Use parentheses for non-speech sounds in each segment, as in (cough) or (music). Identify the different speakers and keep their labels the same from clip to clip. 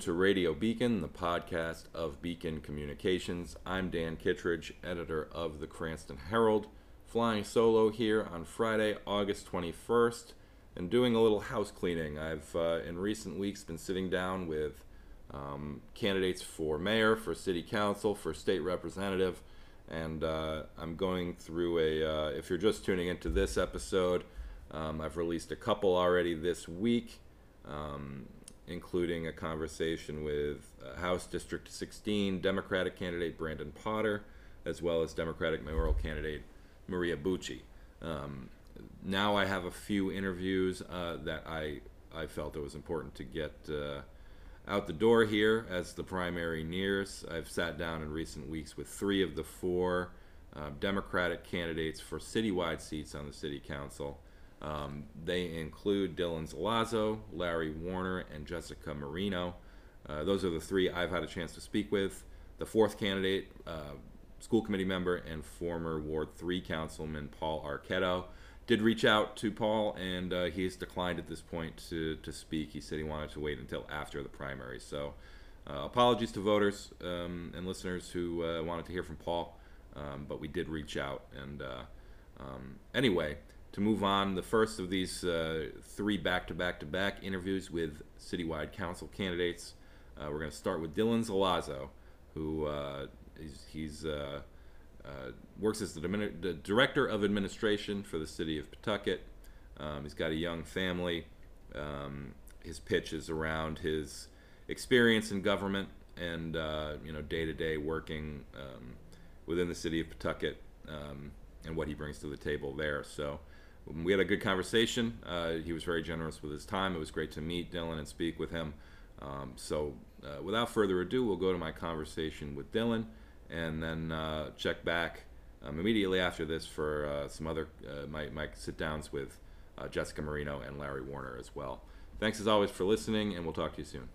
Speaker 1: To Radio Beacon, the podcast of Beacon Communications. I'm Dan Kittredge, editor of the Cranston Herald, flying solo here on Friday, August 21st, and doing a little house cleaning. I've, uh, in recent weeks, been sitting down with um, candidates for mayor, for city council, for state representative, and uh, I'm going through a. Uh, if you're just tuning into this episode, um, I've released a couple already this week. Um, including a conversation with uh, House District 16 Democratic candidate Brandon Potter, as well as Democratic mayoral candidate Maria Bucci. Um, now I have a few interviews uh, that I I felt it was important to get uh, out the door here as the primary nears. I've sat down in recent weeks with three of the four uh, Democratic candidates for citywide seats on the city council. Um, they include Dylan Zelazo, Larry Warner, and Jessica Marino. Uh, those are the three I've had a chance to speak with. The fourth candidate, uh, school committee member and former Ward 3 councilman Paul Archetto, did reach out to Paul, and uh, he has declined at this point to, to speak. He said he wanted to wait until after the primary. So, uh, apologies to voters um, and listeners who uh, wanted to hear from Paul, um, but we did reach out. And uh, um, anyway, to move on, the first of these uh, three back to back to back interviews with citywide council candidates. Uh, we're going to start with Dylan Zelazo, who uh, he's, he's uh, uh, works as the, the, director of administration for the city of Pawtucket. Um, he's got a young family. Um, his pitch is around his experience in government and uh, you know day to day working um, within the city of Pawtucket um, and what he brings to the table there. So we had a good conversation. Uh, he was very generous with his time. It was great to meet Dylan and speak with him. Um, so, uh, without further ado, we'll go to my conversation with Dylan and then uh, check back um, immediately after this for uh, some other uh, my, my sit downs with uh, Jessica Marino and Larry Warner as well. Thanks as always for listening, and we'll talk to you soon.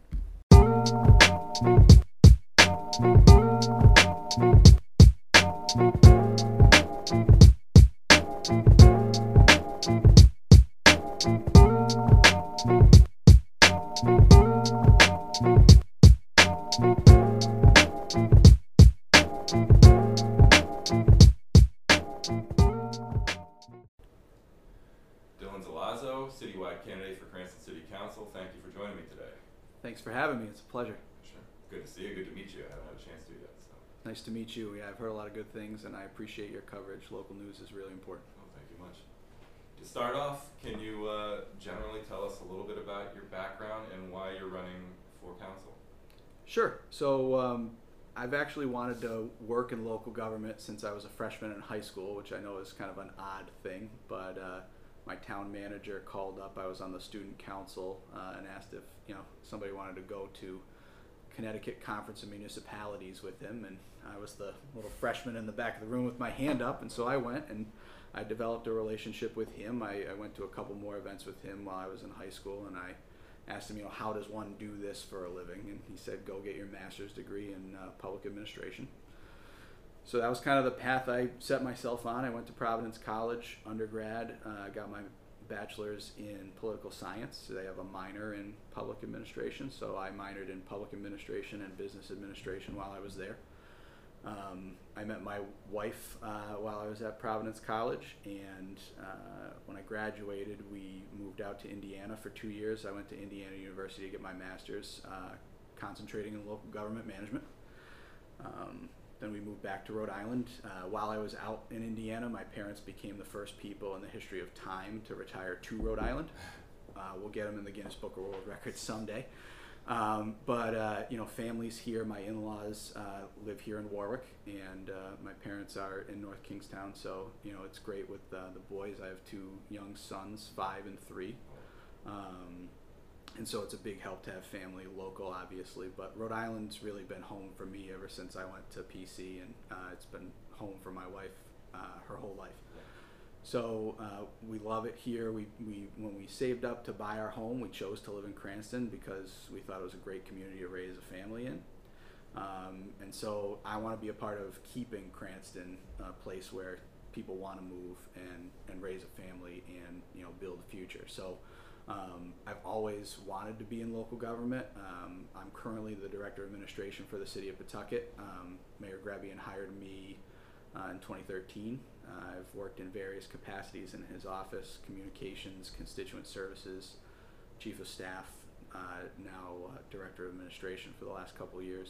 Speaker 2: Nice to meet you. Yeah, I've heard a lot of good things, and I appreciate your coverage. Local news is really important.
Speaker 1: Well, thank you much. To start off, can you uh, generally tell us a little bit about your background and why you're running for council?
Speaker 2: Sure. So, um, I've actually wanted to work in local government since I was a freshman in high school, which I know is kind of an odd thing, but uh, my town manager called up. I was on the student council uh, and asked if you know somebody wanted to go to Connecticut Conference of Municipalities with him, and I was the little freshman in the back of the room with my hand up, and so I went and I developed a relationship with him. I, I went to a couple more events with him while I was in high school, and I asked him, you know, how does one do this for a living? And he said, go get your master's degree in uh, public administration. So that was kind of the path I set myself on. I went to Providence College undergrad, uh, got my bachelor's in political science. They have a minor in public administration, so I minored in public administration and business administration while I was there. Um, I met my wife uh, while I was at Providence College, and uh, when I graduated, we moved out to Indiana for two years. I went to Indiana University to get my master's, uh, concentrating in local government management. Um, then we moved back to Rhode Island. Uh, while I was out in Indiana, my parents became the first people in the history of time to retire to Rhode Island. Uh, we'll get them in the Guinness Book of World Records someday. Um, but uh, you know, families here. My in-laws uh, live here in Warwick, and uh, my parents are in North Kingstown. So you know, it's great with uh, the boys. I have two young sons, five and three. Um, and so it's a big help to have family local, obviously. But Rhode Island's really been home for me ever since I went to PC, and uh, it's been home for my wife uh, her whole life. So uh, we love it here. We, we when we saved up to buy our home, we chose to live in Cranston because we thought it was a great community to raise a family in. Um, and so I want to be a part of keeping Cranston a place where people want to move and, and raise a family and you know build a future. So Um, I've always wanted to be in local government. Um, I'm currently the director of administration for the city of Pawtucket. Um, Mayor Grebien hired me uh, in 2013. Uh, I've worked in various capacities in his office, communications, constituent services, chief of staff, uh, now uh, director of administration for the last couple of years.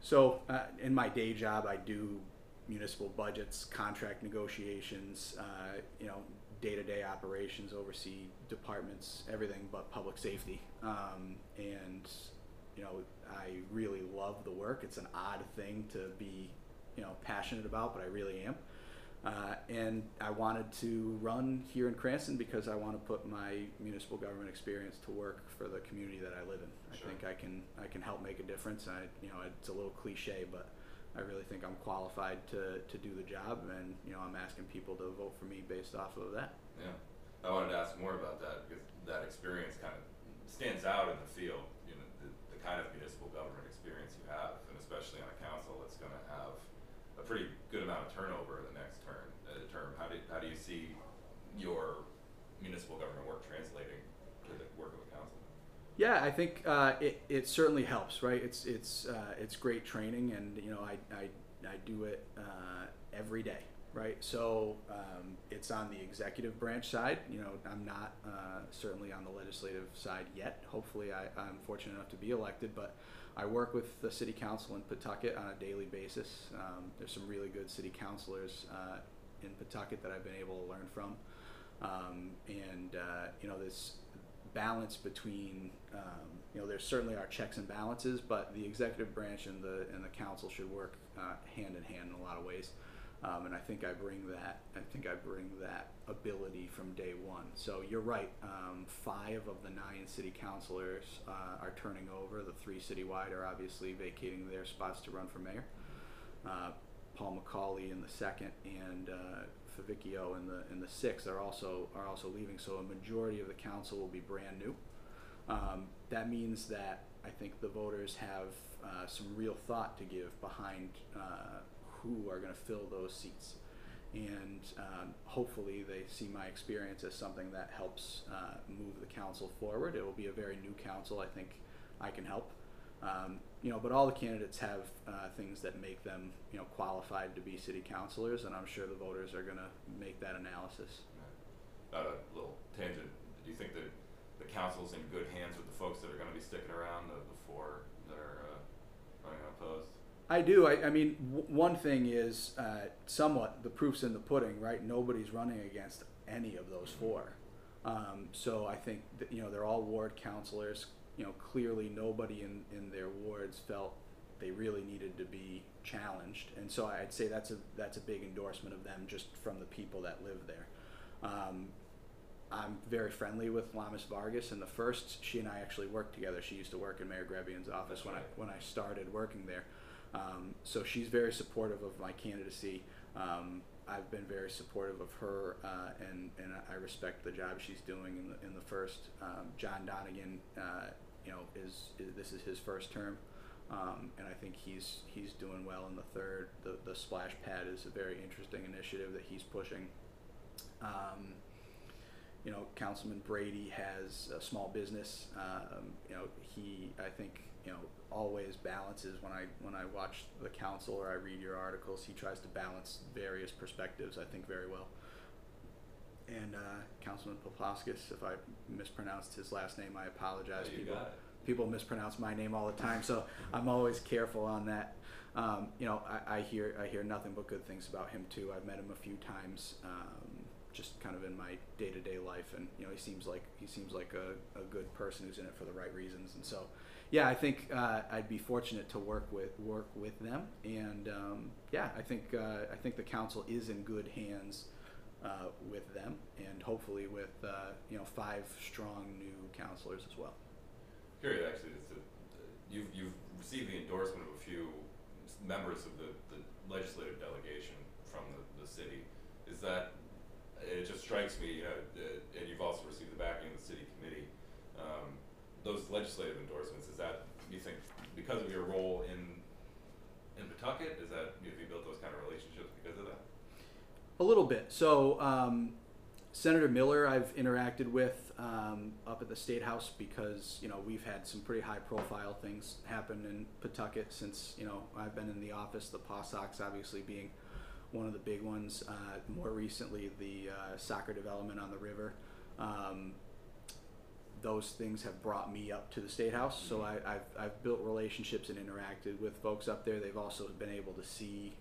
Speaker 2: So, uh, in my day job, I do municipal budgets, contract negotiations, uh, you know, day-to-day operations, oversee departments, everything but public safety. Um, and you know, I really love the work. It's an odd thing to be, you know, passionate about, but I really am. Uh, and I wanted to run here in Cranston because I want to put my municipal government experience to work for the community that I live in. I
Speaker 1: Sure.
Speaker 2: think I can I can help make a difference. I you know it's a little cliche, but I really think I'm qualified to, to do the job, and you know I'm asking people to vote for me based off of that.
Speaker 1: Yeah, I wanted to ask more about that because that experience kind of stands out in the field. You know, the, the kind of municipal government experience you have, and especially on a council that's going to have a pretty good amount of turnover in the next term. Uh, term. How do how do you see your municipal government work translating to the work of a council?
Speaker 2: Yeah, I think uh, it, it certainly helps, right? It's it's uh, it's great training, and you know I I, I do it uh, every day, right? So um, it's on the executive branch side. You know, I'm not uh, certainly on the legislative side yet. Hopefully, I, I'm fortunate enough to be elected, but I work with the city council in Pawtucket on a daily basis. Um, there's some really good city councilors uh, in Pawtucket that I've been able to learn from, um, and uh, you know this balance between um, you know there's certainly our checks and balances, but the executive branch and the and the council should work uh, hand in hand in a lot of ways. Um, and I think I bring that. I think I bring that ability from day one. So you're right. Um, five of the nine city councilors uh, are turning over. The three citywide are obviously vacating their spots to run for mayor. Uh, Paul McAuley in the second and uh, Favicchio in the in the sixth are also are also leaving. So a majority of the council will be brand new. Um, that means that I think the voters have uh, some real thought to give behind uh, who are going to fill those seats, and um, hopefully they see my experience as something that helps uh, move the council forward. It will be a very new council. I think I can help. Um, you know, but all the candidates have uh, things that make them, you know, qualified to be city councilors, and I'm sure the voters are going to make that analysis.
Speaker 1: A little tangent. Do you think that the council's in good hands with the folks that are going to be sticking around, the, the four that are uh, running unopposed?
Speaker 2: I do. I, I mean, w- one thing is uh, somewhat the proof's in the pudding, right? Nobody's running against any of those four. Um, so I think that, you know they're all ward councilors. You know, clearly nobody in, in their wards felt they really needed to be challenged, and so I'd say that's a that's a big endorsement of them just from the people that live there. Um, I'm very friendly with Lammis Vargas, and the first she and I actually worked together. She used to work in Mayor Grebien's office
Speaker 1: That's
Speaker 2: when I when I started working there. Um, so she's very supportive of my candidacy. Um, I've been very supportive of her, uh, and and I respect the job she's doing in the in the first. Um, John Donegan, uh, you know, is, is this is his first term, um, and I think he's he's doing well in the third. The the splash pad is a very interesting initiative that he's pushing. Um, you know, Councilman Brady has a small business. Um, you know, he, I think, you know, always balances when I when I watch the council or I read your articles. He tries to balance various perspectives. I think very well. And uh, Councilman Paplauskas, if I mispronounced his last name, I apologize. People people mispronounce my name all the time, so (laughs) I'm always careful on that. Um, you know, I, I hear I hear nothing but good things about him too. I've met him a few times, um, just kind of in my day to day life, and you know, he seems like he seems like a, a good person who's in it for the right reasons. And so, yeah, I think uh, I'd be fortunate to work with work with them, and um, yeah, I think uh, I think the council is in good hands uh, with them, and hopefully with uh, you know five strong new counselors as well.
Speaker 1: Curious, actually, uh, you've you've received the endorsement of a few members of the, the legislative delegation from the, the city. Is that it just strikes me, uh, and you've also received the backing of the city committee. Um, those legislative endorsements, is that you think because of your role in in Pawtucket, is that have you built those kind of relationships because of that?
Speaker 2: A little bit. So um, Senator Miller, I've interacted with um, up at the State House because you know we've had some pretty high-profile things happen in Pawtucket since you know I've been in the office. The Paw Sox, obviously, being one of the big ones. Uh, more recently, the uh, soccer development on the river. Um, those things have brought me up to the state house. So I, I've, I've built relationships and interacted with folks up there. They've also been able to see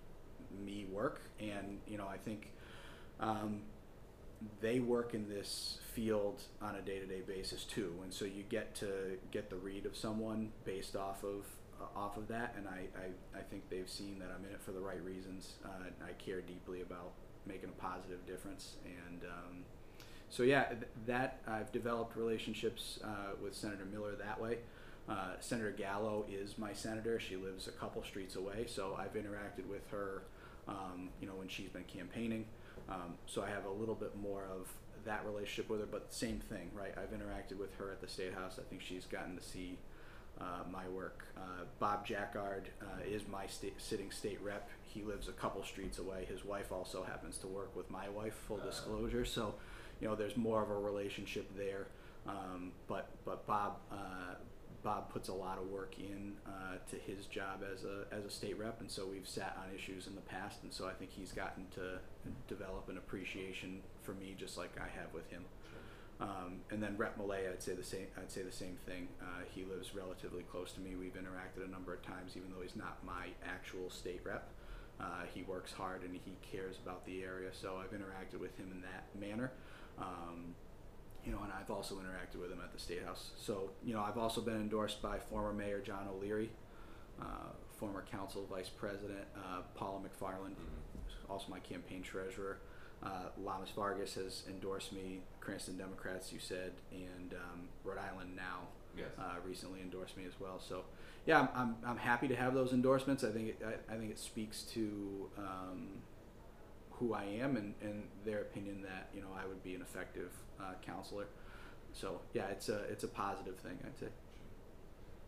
Speaker 2: me work, and you know I think um, they work in this field on a day-to-day basis too, and so you get to get the read of someone based off of uh, off of that. And I, I, I think they've seen that I'm in it for the right reasons. Uh, I care deeply about making a positive difference, and um, so yeah, th- that I've developed relationships uh, with Senator Miller that way. Uh, senator Gallo is my senator. She lives a couple streets away, so I've interacted with her, um, you know, when she's been campaigning. Um, so I have a little bit more of that relationship with her, but same thing, right? I've interacted with her at the state house. I think she's gotten to see uh, my work. Uh, Bob Jacquard uh, is my state, sitting state rep. He lives a couple streets away. His wife also happens to work with my wife. Full
Speaker 1: Uh.
Speaker 2: disclosure, so you know there's more of a relationship there. Um, but but Bob uh, Bob puts a lot of work in uh, to his job as a as a state rep, and so we've sat on issues in the past, and so I think he's gotten to develop an appreciation for me, just like I have with him. Um, and then Rep Malay, I'd say the same. I'd say the same thing. Uh, he lives relatively close to me. We've interacted a number of times, even though he's not my actual state rep. Uh, he works hard and he cares about the area, so I've interacted with him in that manner. Um, you know, and I've also interacted with him at the state house. So, you know, I've also been endorsed by former Mayor John O'Leary, uh, former council vice president uh, Paula McFarland, also my campaign treasurer. Uh, Lammis Vargas has endorsed me. Cranston Democrats, you said, and um, Rhode Island now
Speaker 1: Yes.
Speaker 2: uh, recently endorsed me as well. So, yeah, I'm, I'm, I'm happy to have those endorsements. I think it, I, I think it speaks to um, who I am and, and their opinion that you know I would be an effective uh, counselor. So yeah, it's a it's a positive thing I'd say.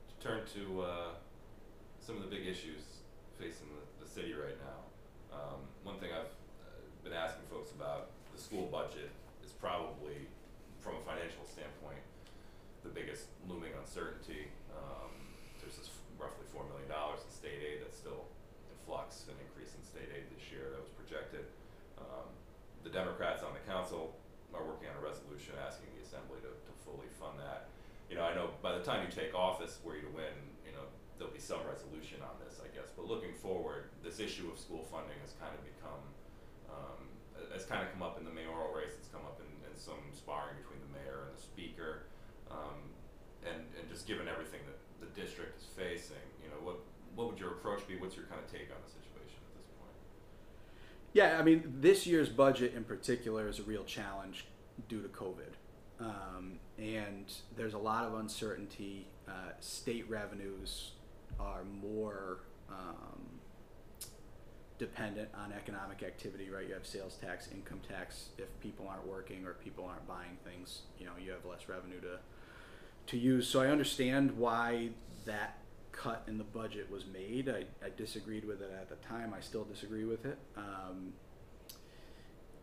Speaker 1: To turn to uh, some of the big issues facing the, the city right now. Um, one thing I've uh, been asking folks about the school budget is probably, from a financial standpoint, the biggest looming uncertainty. Um, there's this roughly four million dollars in state aid that's still in flux, an increase in state aid this year that was projected. Um, the Democrats on the council are working on a resolution asking the assembly to, to fully fund that. You know, I know by the time you take office, were you to win, you know, there'll be some resolution on this, I guess. But looking forward, this issue of school funding has kind of become, um, has kind of come up in the mayoral race. It's come up in, in some sparring between the mayor and the speaker. Um, and, and just given everything that the district is facing, you know, what, what would your approach be? What's your kind of take on this point?
Speaker 2: Yeah, I mean, this year's budget in particular is a real challenge due to COVID. Um, and there's a lot of uncertainty. Uh, state revenues are more um, dependent on economic activity, right? You have sales tax, income tax. If people aren't working or people aren't buying things, you know, you have less revenue to to use. So I understand why that cut in the budget was made. I, I disagreed with it at the time. I still disagree with it. Um,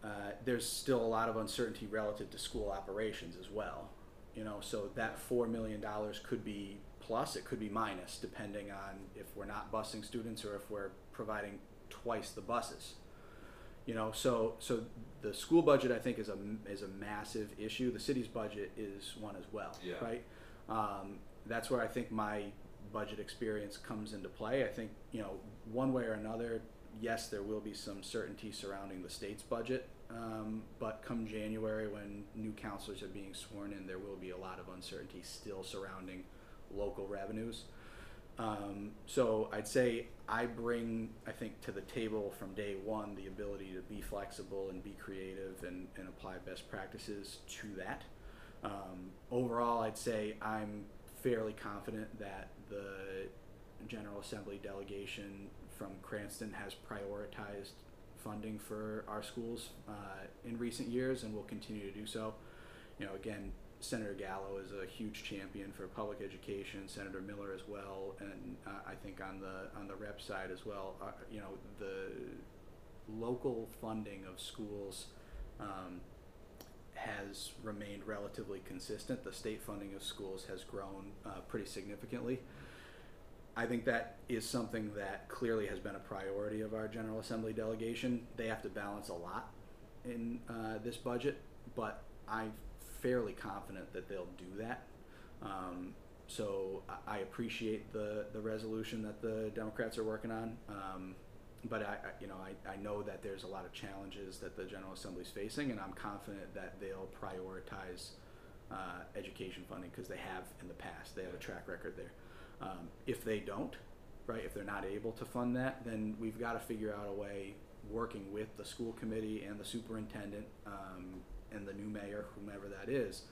Speaker 2: uh, there's still a lot of uncertainty relative to school operations as well. You know, so that four million dollars could be plus, it could be minus, depending on if we're not busing students or if we're providing twice the buses. You know, so so the school budget I think is a is a massive issue. The city's budget is one as well,
Speaker 1: Yeah.
Speaker 2: right? Um, that's where I think my budget experience comes into play. I think you know one way or another, yes, there will be some certainty surrounding the state's budget, um, but come January when new councilors are being sworn in, there will be a lot of uncertainty still surrounding local revenues. Um, so I'd say I bring, I think, to the table from day one the ability to be flexible and be creative and, and apply best practices to that. Um, overall, I'd say I'm fairly confident that the General Assembly delegation from Cranston has prioritized funding for our schools uh, in recent years and will continue to do so. You know, again, Senator Gallo is a huge champion for public education. Senator Miller as well, and uh, I think on the on the rep side as well. Uh, you know, the local funding of schools um, has remained relatively consistent. The state funding of schools has grown uh, pretty significantly. I think that is something that clearly has been a priority of our General Assembly delegation. They have to balance a lot in uh, this budget, but I'm fairly confident that they'll do that. Um, so I- appreciate the, the resolution that the Democrats are working on. Um, but I, I, you know, I, I know that there's a lot of challenges that the General Assembly is facing, and I'm confident that they'll prioritize uh, education funding because they have in the past. They have a track record there. Um, if they don't, right, if they're not able to fund that, then we've got to figure out a way, working with the school committee and the superintendent um, and the new mayor, whomever that is,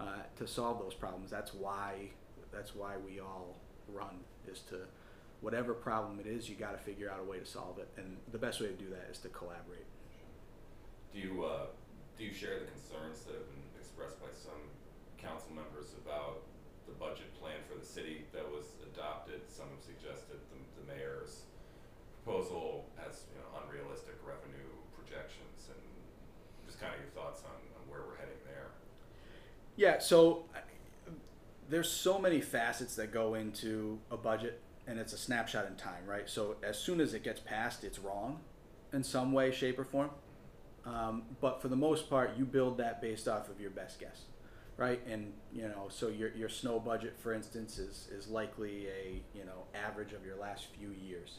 Speaker 2: uh, to solve those problems. That's why that's why we all run is to whatever problem it is, you got to figure out a way to solve it, and the best way to do that is to collaborate.
Speaker 1: Do you uh, do you share the concerns that have been expressed by some council members about the budget plan for the city that was adopted? Some have suggested the, the mayor's proposal has you know unrealistic revenue projections, and just kind of your thoughts on, on where we're heading there.
Speaker 2: Yeah, so there's so many facets that go into a budget, and it's a snapshot in time, right? So as soon as it gets passed, it's wrong in some way, shape, or form. Um, but for the most part, you build that based off of your best guess, right? And you know, so your your snow budget, for instance, is is likely a you know average of your last few years,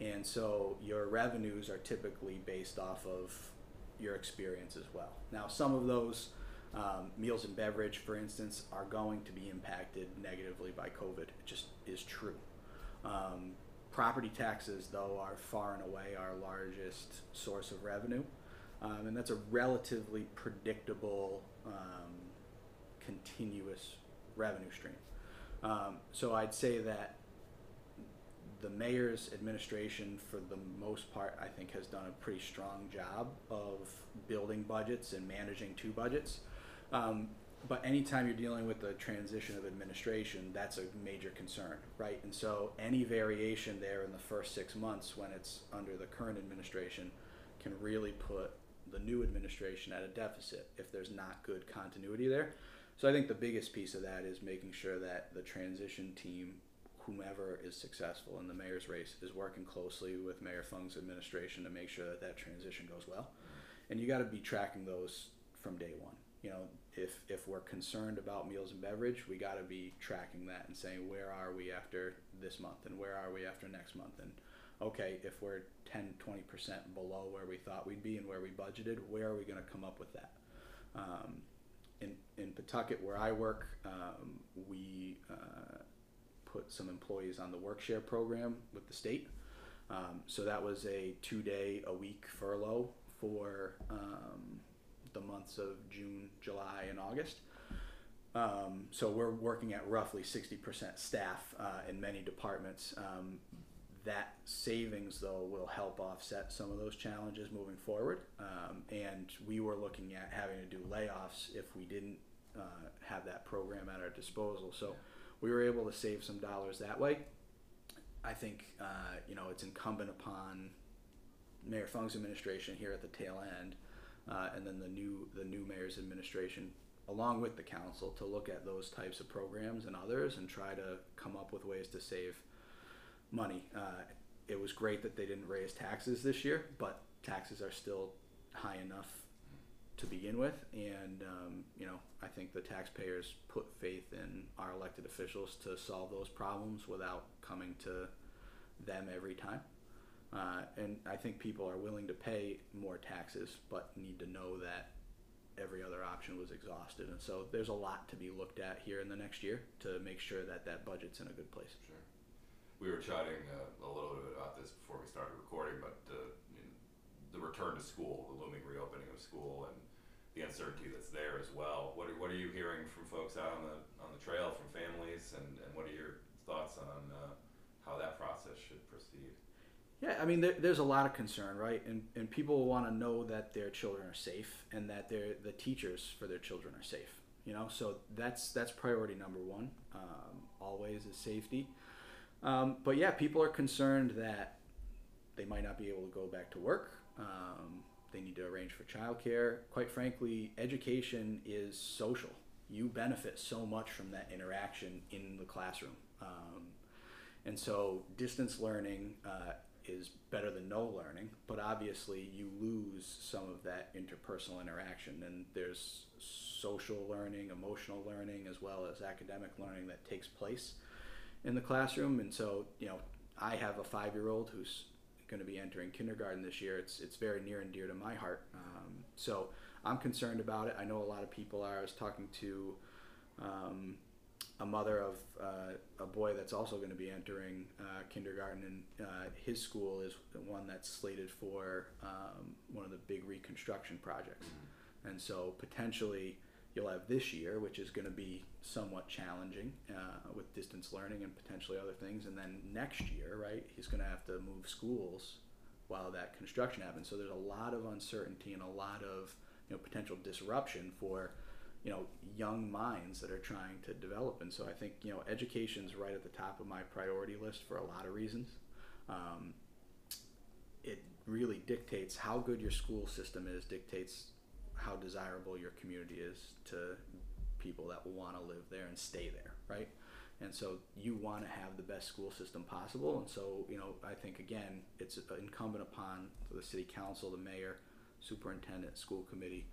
Speaker 2: and so your revenues are typically based off of your experience as well. Now, some of those um, meals and beverage, for instance, are going to be impacted negatively by COVID. It just is true. Um, property taxes, though, are far and away our largest source of revenue, um, and that's a relatively predictable, um, continuous revenue stream. Um, so I'd say that the mayor's administration, for the most part, I think has done a pretty strong job of building budgets and managing two budgets. Um, but anytime you're dealing with the transition of administration, that's a major concern, right? And so any variation there in the first six months when it's under the current administration can really put the new administration at a deficit if there's not good continuity there. So I think the biggest piece of that is making sure that the transition team, whomever is successful in the mayor's race, is working closely with Mayor Fung's administration to make sure that that transition goes well. And you got to be tracking those from day one. You know, if if we're concerned about meals and beverage, we got to be tracking that and saying where are we after this month and where are we after next month and okay, if we're 10, 20% below where we thought we'd be and where we budgeted, where are we going to come up with that? Um, in, in Pawtucket, where I work, um, we uh, put some employees on the work share program with the state. Um, so that was a two day a week furlough for um, the months of June, July, and August. Um, so we're working at roughly 60% staff uh, in many departments. Um, that savings, though, will help offset some of those challenges moving forward. Um, and we were looking at having to do layoffs if we didn't uh, have that program at our disposal. So we were able to save some dollars that way. I think uh, you know it's incumbent upon Mayor Fung's administration here at the tail end, uh, and then the new the new mayor's administration, along with the council, to look at those types of programs and others and try to come up with ways to save money. Uh, it was great that they didn't raise taxes this year, but taxes are still high enough to begin with, and um, you know I think the taxpayers put faith in our elected officials to solve those problems without coming to them every time. Uh, and I think people are willing to pay more taxes, but need to know that every other option was exhausted. And so there's a lot to be looked at here in the next year to make sure that that budget's in a good place.
Speaker 1: Sure. We were chatting uh, a little bit about this before we started recording, but uh, the return to school, the looming reopening of school, and the uncertainty that's there as well. What are, what are you hearing from folks out on the on the trail, from families, and, and what are your thoughts on uh, how that process should proceed?
Speaker 2: Yeah, I mean, there, there's a lot of concern, right? And and people want to know that their children are safe and that their the teachers for their children are safe. You know, so that's that's priority number one. Um, always is safety. Um, but yeah, people are concerned that they might not be able to go back to work. Um, they need to arrange for childcare. Quite frankly, education is social. You benefit so much from that interaction in the classroom. Um, and so distance learning uh, is better than no learning, but obviously you lose some of that interpersonal interaction. And there's social learning, emotional learning, as well as academic learning that takes place in the classroom. And so, you know, I have a five year old who's going to be entering kindergarten this year. It's, it's very near and dear to my heart. Um, so I'm concerned about it. I know a lot of people are. I was talking to um, a mother of uh, a boy that's also going to be entering uh, kindergarten, and uh, his school is the one that's slated for um, one of the big reconstruction projects. And so potentially you'll have this year, which is going to be somewhat challenging uh, with distance learning and potentially other things. And then next year, right, he's going to have to move schools while that construction happens. So there's a lot of uncertainty and a lot of you know potential disruption for you know young minds that are trying to develop. And so I think you know education's right at the top of my priority list for a lot of reasons. Um, it really dictates how good your school system is dictates how desirable your community is to people that want to live there and stay there, right? And so you want to have the best school system possible. And so, you know, I think again, it's incumbent upon the city council, the mayor, superintendent, school committee,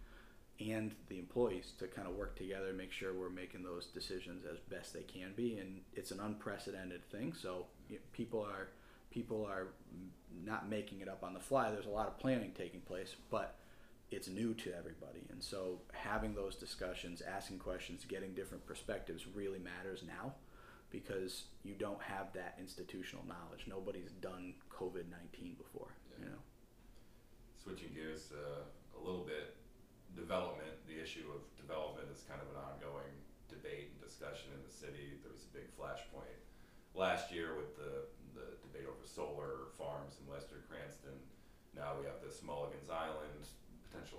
Speaker 2: and the employees to kind of work together and make sure we're making those decisions as best they can be. And it's an unprecedented thing. So you know, people are people are not making it up on the fly. There's a lot of planning taking place, but it's new to everybody. And so having those discussions, asking questions, getting different perspectives really matters now because you don't have that institutional knowledge. Nobody's done COVID 19 before,
Speaker 1: Yeah.
Speaker 2: you know.
Speaker 1: Switching gears uh, a little bit, development, the issue of development is kind of an ongoing debate and discussion in the city. There was a big flashpoint last year with the, the debate over solar farms in Western Cranston. Now we have this Mulligan's Island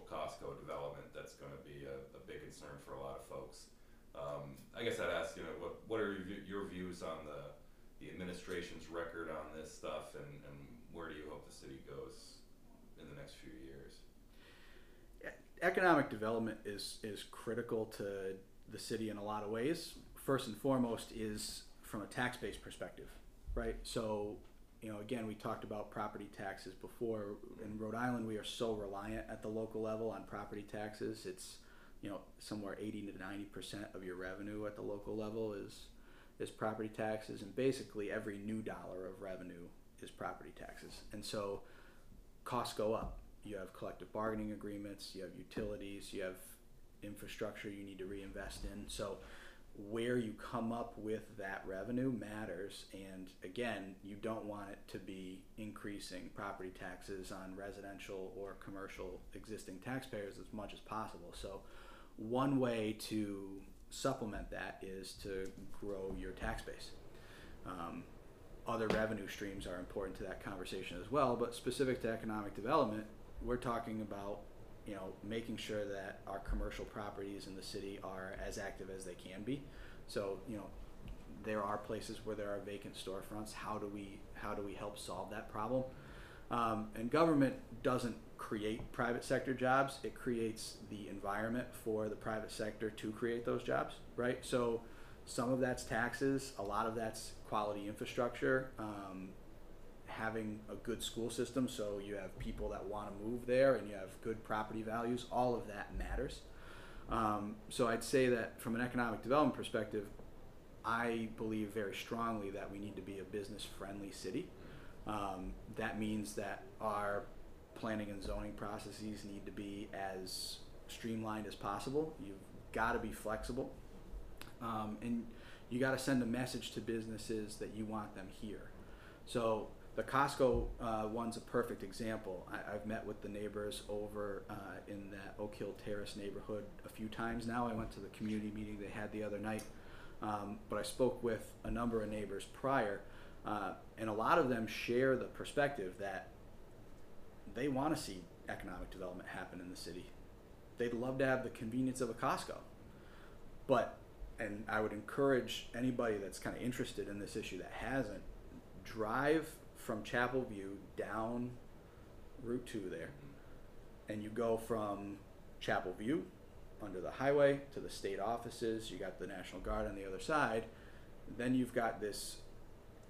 Speaker 1: Costco development that's going to be a, a big concern for a lot of folks. Um, I guess I'd ask, you know, what, what are your, views on the, the administration's record on this stuff and, and where do you hope the city goes in the next few years?
Speaker 2: economic development is is critical to the city in a lot of ways. First and foremost is from a tax base perspective, right? So, you know, again, we talked about property taxes before. In Rhode Island, we are so reliant at the local level on property taxes. It's you know somewhere 80 to 90 percent of your revenue at the local level is is property taxes, and basically every new dollar of revenue is property taxes. And so costs go up. You have collective bargaining agreements, you have utilities, you have infrastructure you need to reinvest in. So where you come up with that revenue matters. And again you don't want it to be increasing property taxes on residential or commercial existing taxpayers as much as possible. So one way to supplement that is to grow your tax base. Um, other revenue streams are important to that conversation as well but specific to economic development we're talking about you know making sure that our commercial properties in the city are as active as they can be. So you know there are places where there are vacant storefronts. How do we how do we help solve that problem? Um, and government doesn't create private sector jobs. It creates the environment for the private sector to create those jobs right? So some of that's taxes. A lot of that's quality infrastructure. Um, having a good school system so you have people that want to move there and you have good property values all of that matters. Um, so i'd say that from an economic development perspective i believe very strongly that we need to be a business friendly city. Um, that means that our planning and zoning processes need to be as streamlined as possible. You've got to be flexible. Um, and you got to send a message to businesses that you want them here. So the Costco uh, one's a perfect example. I, I've met with the neighbors over uh, in that Oak Hill Terrace neighborhood a few times now. I went to the community meeting they had the other night, um, but I spoke with a number of neighbors prior, uh, and a lot of them share the perspective that they want to see economic development happen in the city. They'd love to have the convenience of a Costco, but and I would encourage anybody that's kind of interested in this issue that hasn't drive from Chapel View down Route 2 there and you go from Chapel View under the highway to the state offices. You got the National Guard on the other side. Then you've got this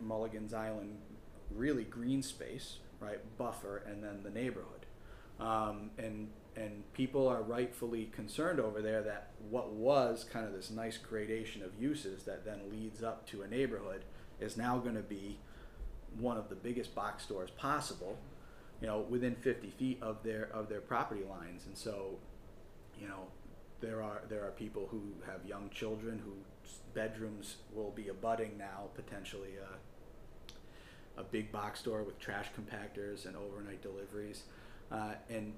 Speaker 2: Mulligan's Island, really green space, right? Buffer, and then the neighborhood. Um, and and people are rightfully concerned over there that what was kind of this nice gradation of uses that then leads up to a neighborhood is now going to be one of the biggest box stores possible, you know, within 50 feet of their of their property lines. And so, you know, there are there are people who have young children whose bedrooms will be abutting now potentially a, a big box store with trash compactors and overnight deliveries. Uh, and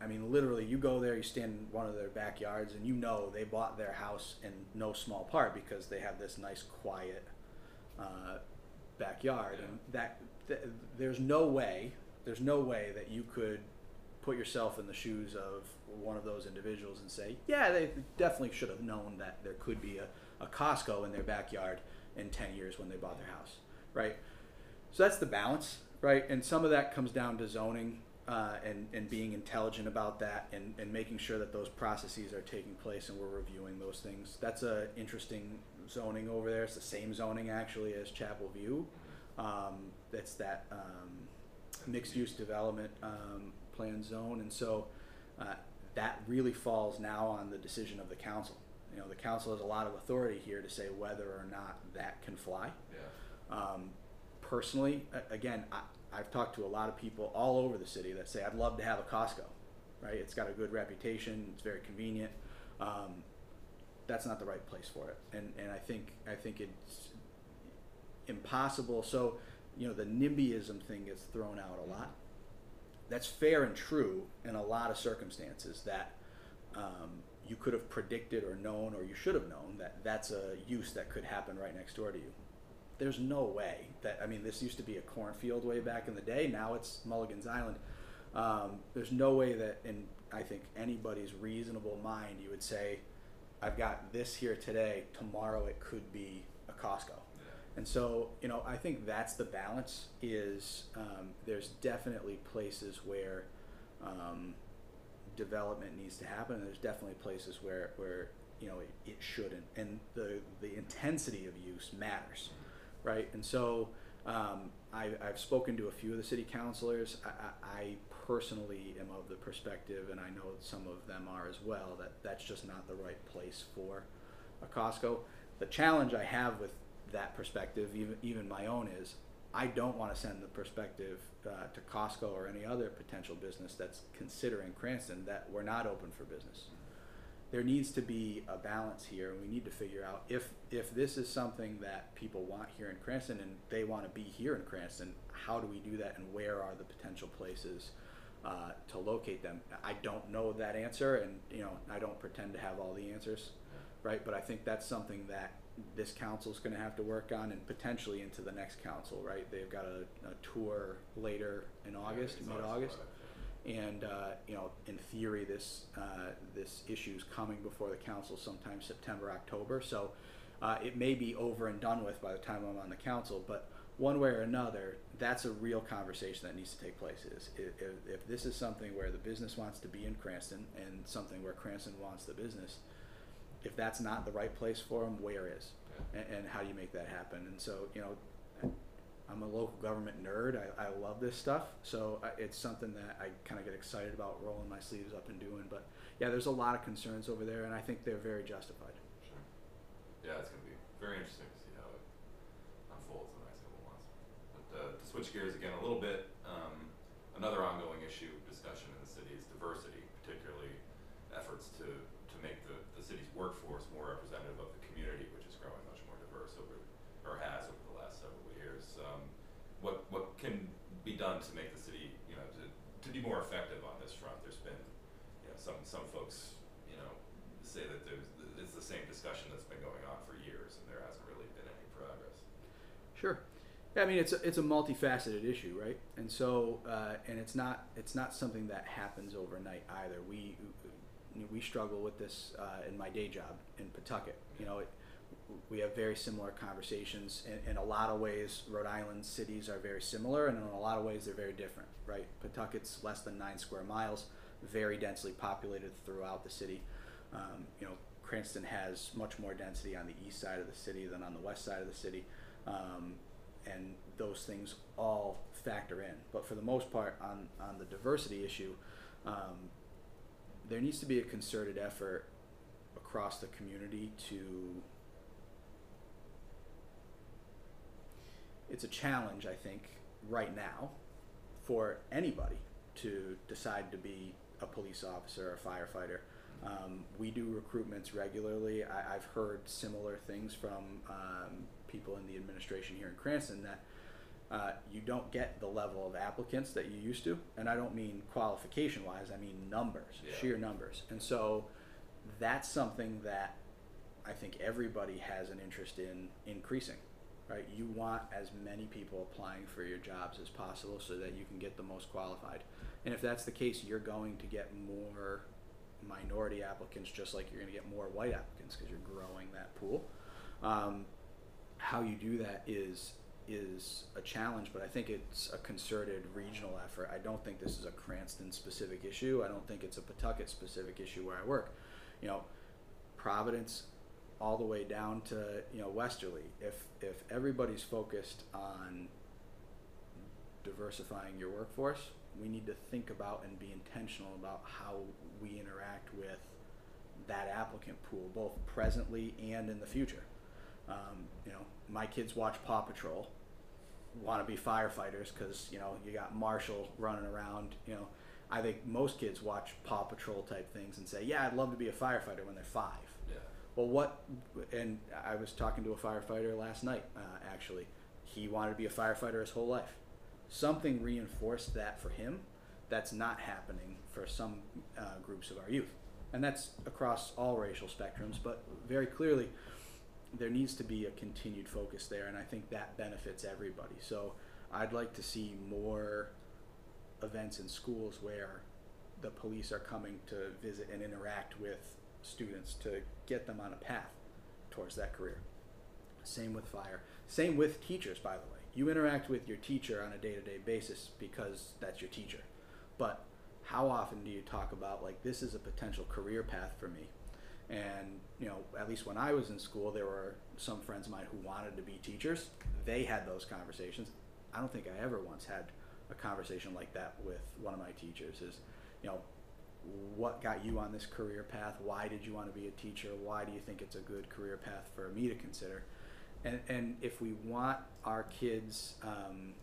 Speaker 2: I mean, literally, you go there, you stand in one of their backyards, and you know they bought their house in no small part because they have this nice, quiet uh, backyard, and that th- there's no way, there's no way that you could put yourself in the shoes of one of those individuals and say, yeah, they definitely should have known that there could be a, a Costco in their backyard in 10 years when they bought their house, right? So that's the balance, right? And some of that comes down to zoning uh, and, and being intelligent about that and, and making sure that those processes are taking place and we're reviewing those things. That's a interesting zoning over there. It's the same zoning actually as Chapel View. Um, that's that um, mixed use development um, plan zone. And so uh, that really falls now on the decision of the council. You know, the council has a lot of authority here to say whether or not that can fly.
Speaker 1: Yeah.
Speaker 2: Um, personally, again, I, I've talked to a lot of people all over the city that say I'd love to have a Costco, right? It's got a good reputation, it's very convenient. Um, that's not the right place for it, and and I think I think it's impossible. So, you know, the NIMBYism thing gets thrown out a lot. That's fair and true in a lot of circumstances that um, you could have predicted or known, or you should have known that that's a use that could happen right next door to you. There's no way that I mean, this used to be a cornfield way back in the day. Now it's Mulligan's Island. Um, there's no way that in I think anybody's reasonable mind you would say, I've got this here today. Tomorrow it could be a Costco. And so, you know, I think that's the balance. Is um, there's definitely places where um, development needs to happen, and there's definitely places where where you know it, it shouldn't, and the the intensity of use matters, right? And so, um, I, I've spoken to a few of the city councilors. I, I, personally am of the perspective, and I know some of them are as well, that that's just not the right place for a Costco. The challenge I have with that perspective, even even my own, is I don't want to send the perspective uh, to Costco or any other potential business that's considering Cranston that we're not open for business. There needs to be a balance here, and we need to figure out if if this is something that people want here in Cranston and they want to be here in Cranston. How do we do that, and where are the potential places uh, to locate them? I don't know that answer, and you know I don't pretend to have all the answers, right? But I think that's something that this council is going to have to work on, and potentially into the next council, right? They've got a, a tour later in August, mid
Speaker 1: August
Speaker 2: and uh, you know, in theory, this uh, this issue is coming before the council sometime September, October. So uh, it may be over and done with by the time I'm on the council. But one way or another, that's a real conversation that needs to take place. Is if, if, this is something where the business wants to be in Cranston and something where Cranston wants the business, if that's not the right place for them, where is? And, and how do you make that happen? And so you know, I'm a local government nerd. I, I love this stuff. So I, it's something that I kind of get excited about rolling my sleeves up and doing. But yeah, there's a lot of concerns over there, and I think they're very justified.
Speaker 1: Sure. Yeah, it's going to be very interesting to see how it unfolds in the next couple months. But uh, to switch gears again a little bit, um, another ongoing issue discussion in the city is diversity, particularly efforts to, to make the, the city's workforce more representative of the community, which is growing much more diverse over, or has over the last several years. Um, what, what can be done to make the city, you know, to, to be more effective on this front? There's been, you know, some, some folks, you know, say that there's, it's the same discussion that's been going on for years and there hasn't really been any progress.
Speaker 2: Sure. Yeah, I mean it's a, it's a multifaceted issue, right? And so uh, and it's not it's not something that happens overnight either. We we struggle with this uh, in my day job in Pawtucket. You know, it, we have very similar conversations. In, in a lot of ways, Rhode Island cities are very similar, and in a lot of ways, they're very different, right? Pawtucket's less than nine square miles. very densely populated throughout the city. Um, you know, Cranston has much more density on the east side of the city than on the west side of the city, um, and those things all factor in. But for the most part, on on the diversity issue, um, there needs to be a concerted effort across the community to it's a challenge i think right now for anybody to decide to be a police officer or a firefighter um, we do recruitments regularly I, i've heard similar things from um, people in the administration here in cranston that uh, you don't get the level of applicants that you used to and i don't mean qualification wise i mean numbers
Speaker 1: Yeah.
Speaker 2: sheer numbers and so that's something that I think everybody has an interest in increasing, right? You want as many people applying for your jobs as possible so that you can get the most qualified. And if that's the case, you're going to get more minority applicants just like you're going to get more white applicants because you're growing that pool. Um, how you do that is is a challenge, but I think it's a concerted regional effort. I don't think this is a Cranston specific issue. I don't think it's a Pawtucket specific issue where I work. You know, Providence all the way down to you know Westerly. If if everybody's focused on diversifying your workforce, we need to think about and be intentional about how we interact with that applicant pool, both presently and in the future. Um, you know, my kids watch Paw Patrol, want to be firefighters because you know you got Marshall running around. You know, I think most kids watch Paw Patrol type things and say, "Yeah, I'd love to be a firefighter when they're five.
Speaker 1: Yeah.
Speaker 2: Well, what? And I was talking to a firefighter last night. Uh, actually, he wanted to be a firefighter his whole life. Something reinforced that for him. That's not happening for some uh, groups of our youth, and that's across all racial spectrums. But very clearly, there needs to be a continued focus there, and I think that benefits everybody. So, I'd like to see more events in schools where the police are coming to visit and interact with students to get them on a path towards that career. Same with fire. Same with teachers, by the way. You interact with your teacher on a day to day basis because that's your teacher. But how often do you talk about, like, this is a potential career path for me? And, you know, at least when I was in school, there were some friends of mine who wanted to be teachers. They had those conversations. I don't think I ever once had a conversation like that with one of my teachers is, you know, what got you on this career path? Why did you want to be a teacher? Why do you think it's a good career path for me to consider? And, and if we want our kids, um,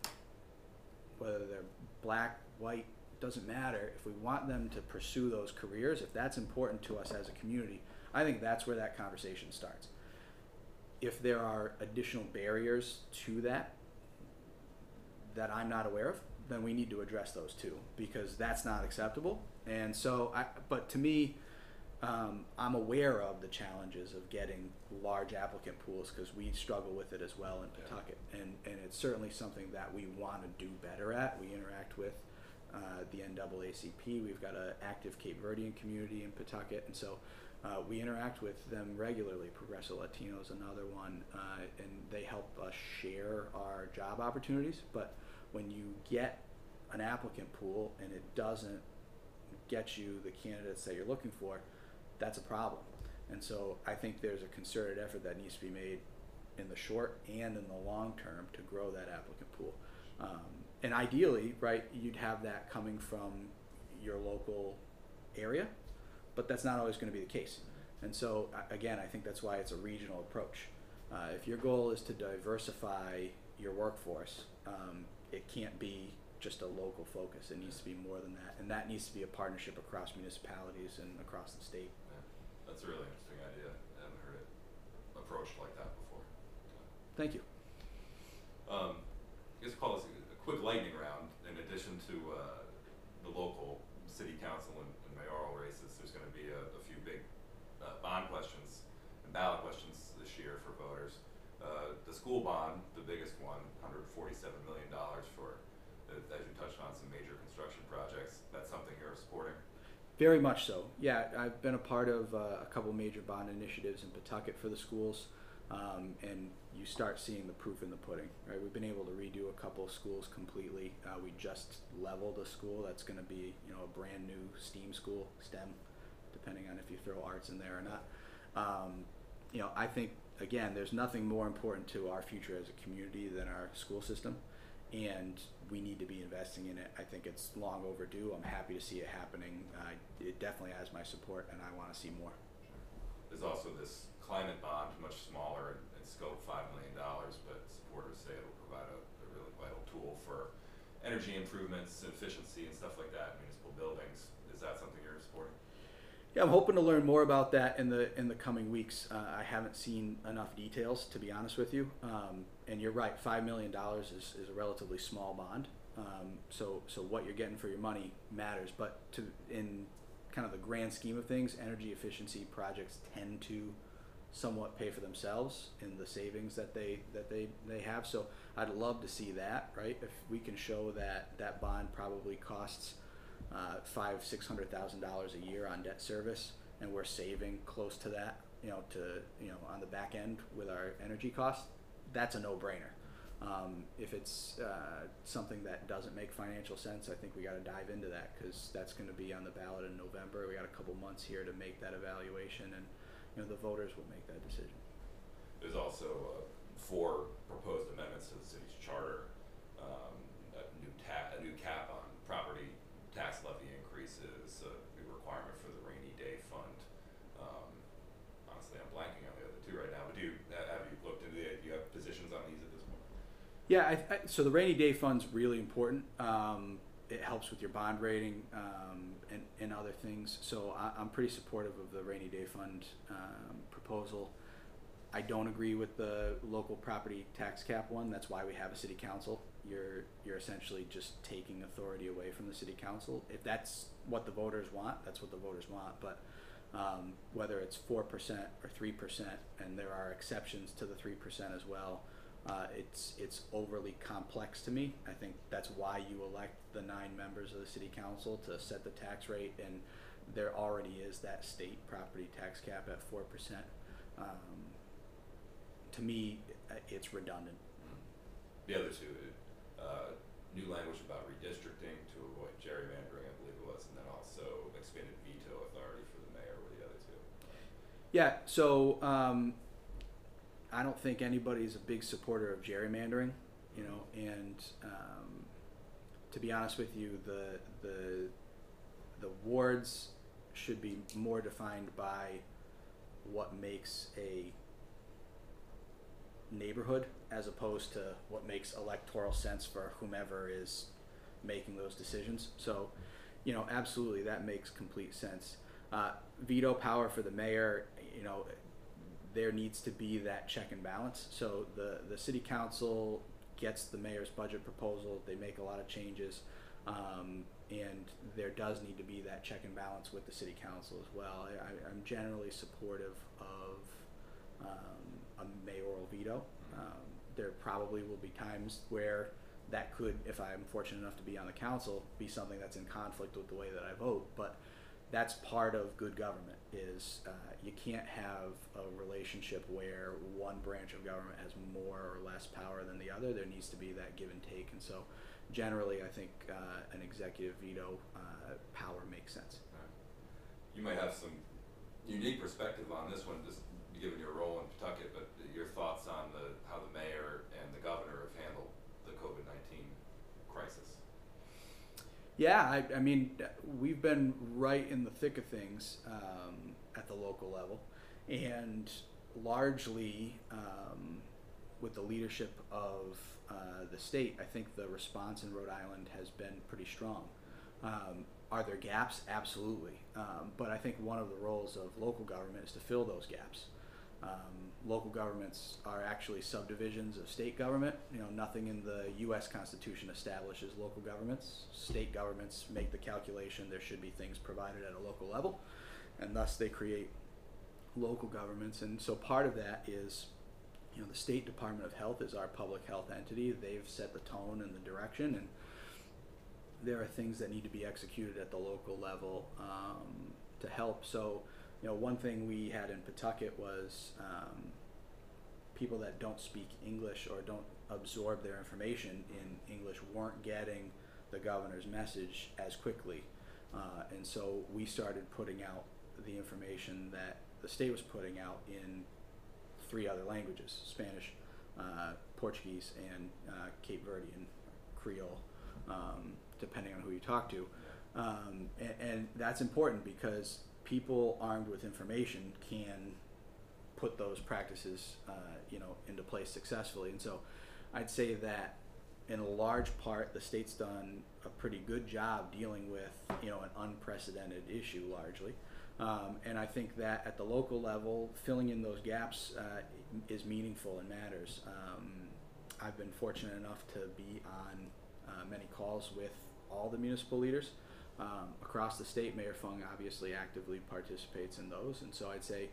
Speaker 2: whether they're black, white, it doesn't matter. If we want them to pursue those careers, if that's important to us as a community, I think that's where that conversation starts. If there are additional barriers to that that I'm not aware of, then we need to address those too, because that's not acceptable. And so, I, but to me, um, I'm aware of the challenges of getting large applicant pools because we struggle with it as well in
Speaker 1: Yeah.
Speaker 2: Pawtucket, and and it's certainly something that we want to do better at. We interact with uh, the NAACP. We've got an active Cape Verdean community in Pawtucket, and so uh, we interact with them regularly. Progreso Latino is another one, uh, and they help us share our job opportunities. But when you get an applicant pool and it doesn't get you the candidates that you're looking for, that's a problem. And so I think there's a concerted effort that needs to be made in the short and in the long term to grow that applicant pool. Um, and ideally, right, you'd have that coming from your local area, but that's not always going to be the case. And so, again, I think that's why it's a regional approach. Uh, if your goal is to diversify your workforce, um, it can't be just a local focus. It needs to be more than that, and that needs to be a partnership across municipalities and across the state.
Speaker 1: Yeah. That's a really interesting idea. I haven't heard it approached like that before.
Speaker 2: Thank you.
Speaker 1: Um, I guess call this a a quick lightning round. In addition to uh, the local city council and, and mayoral races, there's going to be a, a few big uh, bond questions and ballot questions this year for voters. Uh, the school bond, the biggest one, 147 million dollars for, uh, as you touched on, some major construction projects. That's something you're supporting.
Speaker 2: Very much so. Yeah, I've been a part of uh, a couple major bond initiatives in Pawtucket for the schools. um, and you start seeing the proof in the pudding. Right, we've been able to redo a couple of schools completely. Uh, we just leveled a school that's going to be you know a brand new STEAM school, STEM, depending on if you throw arts in there or not. Um, you know, I think again, there's nothing more important to our future as a community than our school system, and we need to be investing in it. I think it's long overdue. I'm happy to see it happening. Uh, it definitely has my support, and I want to see more.
Speaker 1: There's also this climate bond, much smaller in, scope, five million dollars, but supporters say it'll provide a, a really vital tool for energy improvements, efficiency, and stuff like that in municipal buildings. Is that something?
Speaker 2: Yeah, I'm hoping to learn more about that in the in the coming weeks. Uh, I haven't seen enough details to be honest with you. Um, and you're right, five million dollars is, is a relatively small bond. Um, so so what you're getting for your money matters. But to in kind of the grand scheme of things, energy efficiency projects tend to somewhat pay for themselves in the savings that they that they they have. So I'd love to see that. Right, if we can show that that bond probably costs uh, five six hundred thousand dollars a year on debt service, and we're saving close to that, you know, to you know on the back end with our energy costs. That's a no-brainer. Um, if it's uh, something that doesn't make financial sense, I think we got to dive into that because that's going to be on the ballot in November. We got a couple months here to make that evaluation, and you know the voters will make that decision.
Speaker 1: There's also uh, four proposed amendments to the city's charter. Um, a new ta- a new cap on property tax levy increases, a new requirement for the rainy day fund. Um, honestly, I'm blanking on the other two right now. But do you have you looked into it? Do you have positions on these at this point?
Speaker 2: Yeah, I, I, so the rainy day fund's really important. Um, it helps with your bond rating um, and, and other things. So I, I'm pretty supportive of the rainy day fund um, proposal. I don't agree with the local property tax cap one. That's why we have a city council. You're you're essentially just taking authority away from the city council. If that's what the voters want, that's what the voters want. But um, whether it's four percent or three percent, and there are exceptions to the three percent as well. Uh, it's it's overly complex to me. I think that's why you elect the nine members of the city council to set the tax rate, and there already is that state property tax cap at four percent. Um, to me, uh, it's redundant.
Speaker 1: The other two, uh, new language about redistricting to avoid gerrymandering, I believe it was, and then also expanded veto authority for the mayor were the other two.
Speaker 2: Yeah, so um, I don't think anybody's a big supporter of gerrymandering, you know, and um, to be honest with you, the the the wards should be more defined by what makes a neighborhood as opposed to what makes electoral sense for whomever is making those decisions. So, you know, absolutely that makes complete sense. Uh, veto power for the mayor, you know, there needs to be that check and balance. So the the city council gets the mayor's budget proposal. They make a lot of changes, um, and there does need to be that check and balance with the city council as well. I, I'm generally supportive of um, a mayoral veto. Um, there probably will be times where that could, if I'm fortunate enough to be on the council, be something that's in conflict with the way that I vote. But that's part of good government. Is uh, you can't have a relationship where one branch of government has more or less power than the other. There needs to be that give and take. And so, generally, I think uh, an executive veto uh, power makes sense.
Speaker 1: You might have some unique perspective on this one, just given your role in Pawtucket, but your thoughts on the, how the mayor and the governor have handled the COVID nineteen crisis.
Speaker 2: Yeah, I, I mean, we've been right in the thick of things um, at the local level, and largely um, with the leadership of uh, the state, I think the response in Rhode Island has been pretty strong. Um, are there gaps? Absolutely. Um, but I think one of the roles of local government is to fill those gaps. Um, local governments are actually subdivisions of state government. You know, nothing in the U.S. Constitution establishes local governments. State governments make the calculation there should be things provided at a local level, and thus they create local governments. And so part of that is, you know, the State Department of Health is our public health entity. They've set the tone and the direction, and there are things that need to be executed at the local level um, to help. So, you know, one thing we had in Pawtucket was um, people that don't speak English or don't absorb their information in English weren't getting the governor's message as quickly. Uh, and so we started putting out the information that the state was putting out in three other languages Spanish, uh, Portuguese, and uh, Cape Verdean, Creole, um, depending on who you talk to. Um, and, and that's important because people armed with information can put those practices, uh, you know, into place successfully. And so, I'd say that in a large part, the state's done a pretty good job dealing with, you know, an unprecedented issue largely. Um, and I think that at the local level, filling in those gaps uh, is meaningful and matters. Um, I've been fortunate enough to be on uh, many calls with all the municipal leaders um, across the state. Mayor Fung obviously actively participates in those, and so I'd say,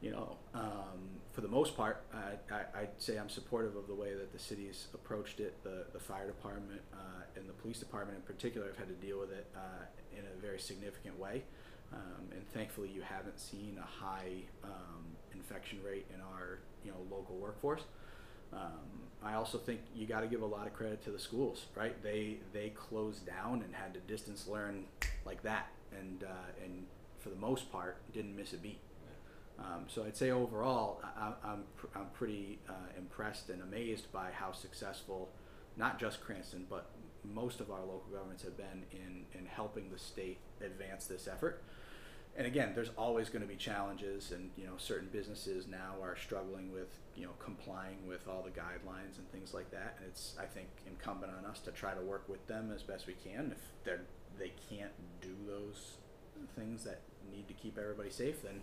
Speaker 2: you know, um, for the most part, I, I'd say I'm supportive of the way that the city's approached it. The the fire department uh, and the police department in particular have had to deal with it uh, in a very significant way. Um, and thankfully, you haven't seen a high um, infection rate in our you know local workforce. Um, I also think you got to give a lot of credit to the schools, right? They they closed down and had to distance learn like that, and uh, and for the most part didn't miss a beat. Um, so I'd say overall, I, I'm pr- I'm pretty uh, impressed and amazed by how successful, not just Cranston, but most of our local governments have been in in helping the state advance this effort and again, there's always going to be challenges, and you know, certain businesses now are struggling with you know complying with all the guidelines and things like that. And it's I think incumbent on us to try to work with them as best we can. If they're they can't do those things that need to keep everybody safe, then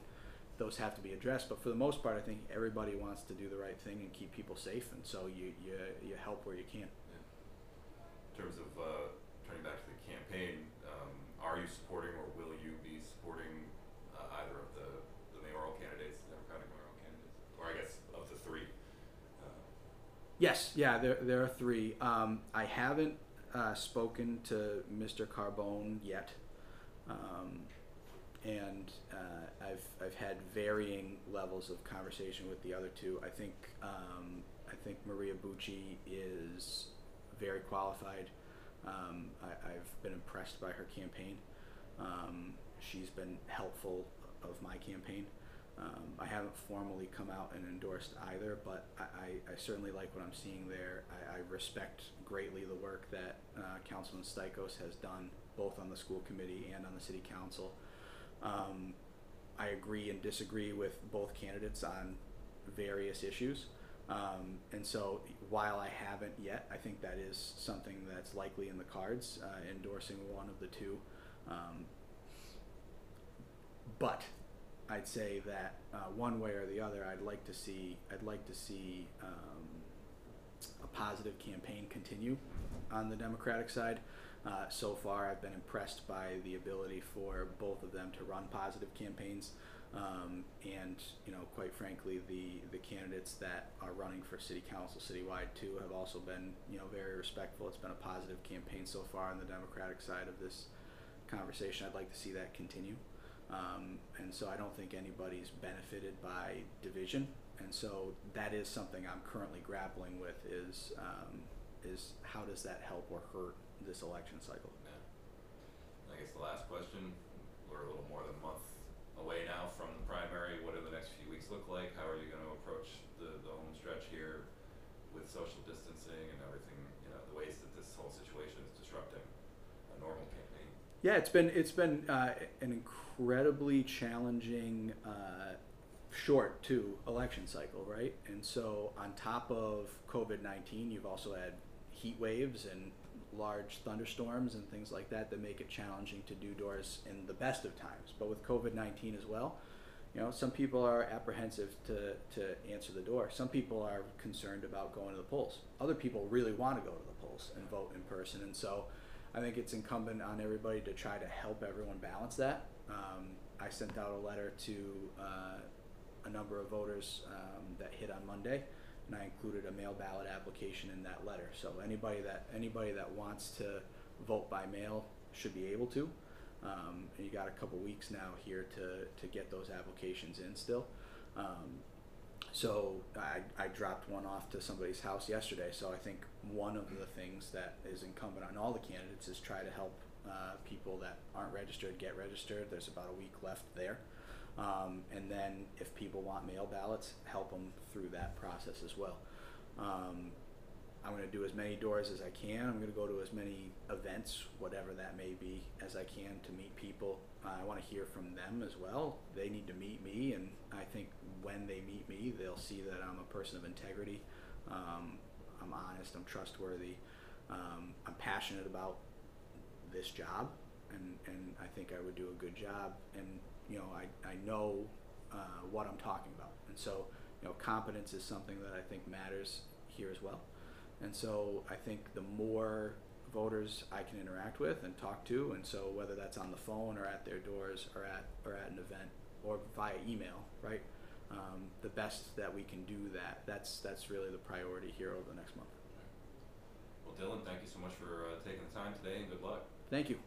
Speaker 2: those have to be addressed. But for the most part, I think everybody wants to do the right thing and keep people safe, and so you you you help where you can.
Speaker 1: In terms of uh, turning back to the campaign, um, are you supporting or will you be supporting uh, either of the, the mayoral candidates, the Democratic mayoral candidates, or I guess of the three? Uh,
Speaker 2: Yes, yeah, there, there are three. Um, I haven't uh, spoken to Mr. Carbone yet, um, and uh, I've I've had varying levels of conversation with the other two. I think um, I think Maria Bucci is very qualified. Um, I, I've been impressed by her campaign. Um, she's been helpful of my campaign. Um, I haven't formally come out and endorsed either, but I, I, I certainly like what I'm seeing there. I, I respect greatly the work that uh, Councilman Stycos has done, both on the school committee and on the city council. Um, I agree and disagree with both candidates on various issues. Um, and so, while I haven't yet, I think that is something that's likely in the cards, uh, endorsing one of the two. Um, but I'd say that uh, one way or the other, I'd like to see I'd like to see um, a positive campaign continue on the Democratic side. Uh, so far, I've been impressed by the ability for both of them to run positive campaigns, um, and you know, quite frankly, the the candidates that are running for city council citywide too have also been you know very respectful. It's been a positive campaign so far on the Democratic side of this conversation. I'd like to see that continue. Um, and so I don't think anybody's benefited by division. And so that is something I'm currently grappling with is, um, is how does that help or hurt this election cycle?
Speaker 1: Yeah. I guess the last question, we're a little more than a month away now from the primary. What do the next few weeks look like? How are you going to approach the, the home stretch here with social distancing and everything, you know, the ways that this whole situation is disrupting a normal campaign?
Speaker 2: Yeah, it's been it's been uh, an incredibly challenging, uh, short too election cycle, right? And so on top of COVID nineteen, you've also had heat waves and large thunderstorms and things like that that make it challenging to do doors in the best of times. But with COVID nineteen as well, you know, some people are apprehensive to, to answer the door. Some people are concerned about going to the polls. Other people really want to go to the polls and vote in person. And so I think it's incumbent on everybody to try to help everyone balance that. Um, I sent out a letter to uh, a number of voters um, that hit on Monday, and I included a mail ballot application in that letter. So anybody that anybody that wants to vote by mail should be able to. Um, you got a couple weeks now here to to get those applications in still. Um, so I, I dropped one off to somebody's house yesterday. So I think one of the things that is incumbent on all the candidates is try to help uh, people that aren't registered get registered. There's about a week left there. Um, and then if people want mail ballots, help them through that process as well. Um, I'm going to do as many doors as I can. I'm going to go to as many events, whatever that may be, as I can to meet people. Uh, I want to hear from them as well. They need to meet me, and I think when they meet me, they'll see that I'm a person of integrity. Um, I'm honest. I'm trustworthy. Um, I'm passionate about this job, and, and I think I would do a good job. And you know, I, I know uh, what I'm talking about, and so you know, competence is something that I think matters here as well. And so I think the more voters I can interact with and talk to, and so whether that's on the phone or at their doors or at or at an event or via email, right? Um, the best that we can do that. That's that's really the priority here over the next month.
Speaker 1: Well, Dylan, thank you so much for uh, taking the time today, and good luck.
Speaker 2: Thank you.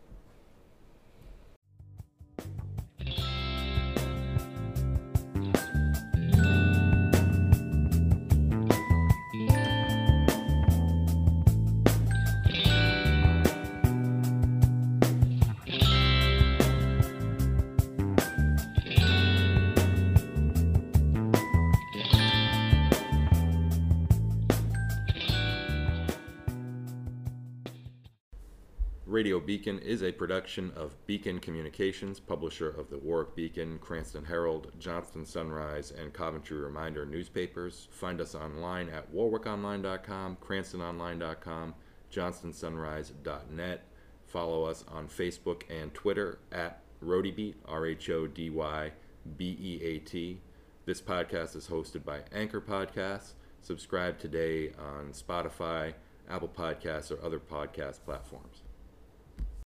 Speaker 1: Radio Beacon is a production of Beacon Communications, publisher of the Warwick Beacon, Cranston Herald, Johnston Sunrise, and Coventry Reminder newspapers. Find us online at warwickonline.com, cranstononline.com, johnstonsunrise.net. Follow us on Facebook and Twitter at Rhodybeat, R H O D Y B E A T. This podcast is hosted by Anchor Podcasts. Subscribe today on Spotify, Apple Podcasts, or other podcast platforms.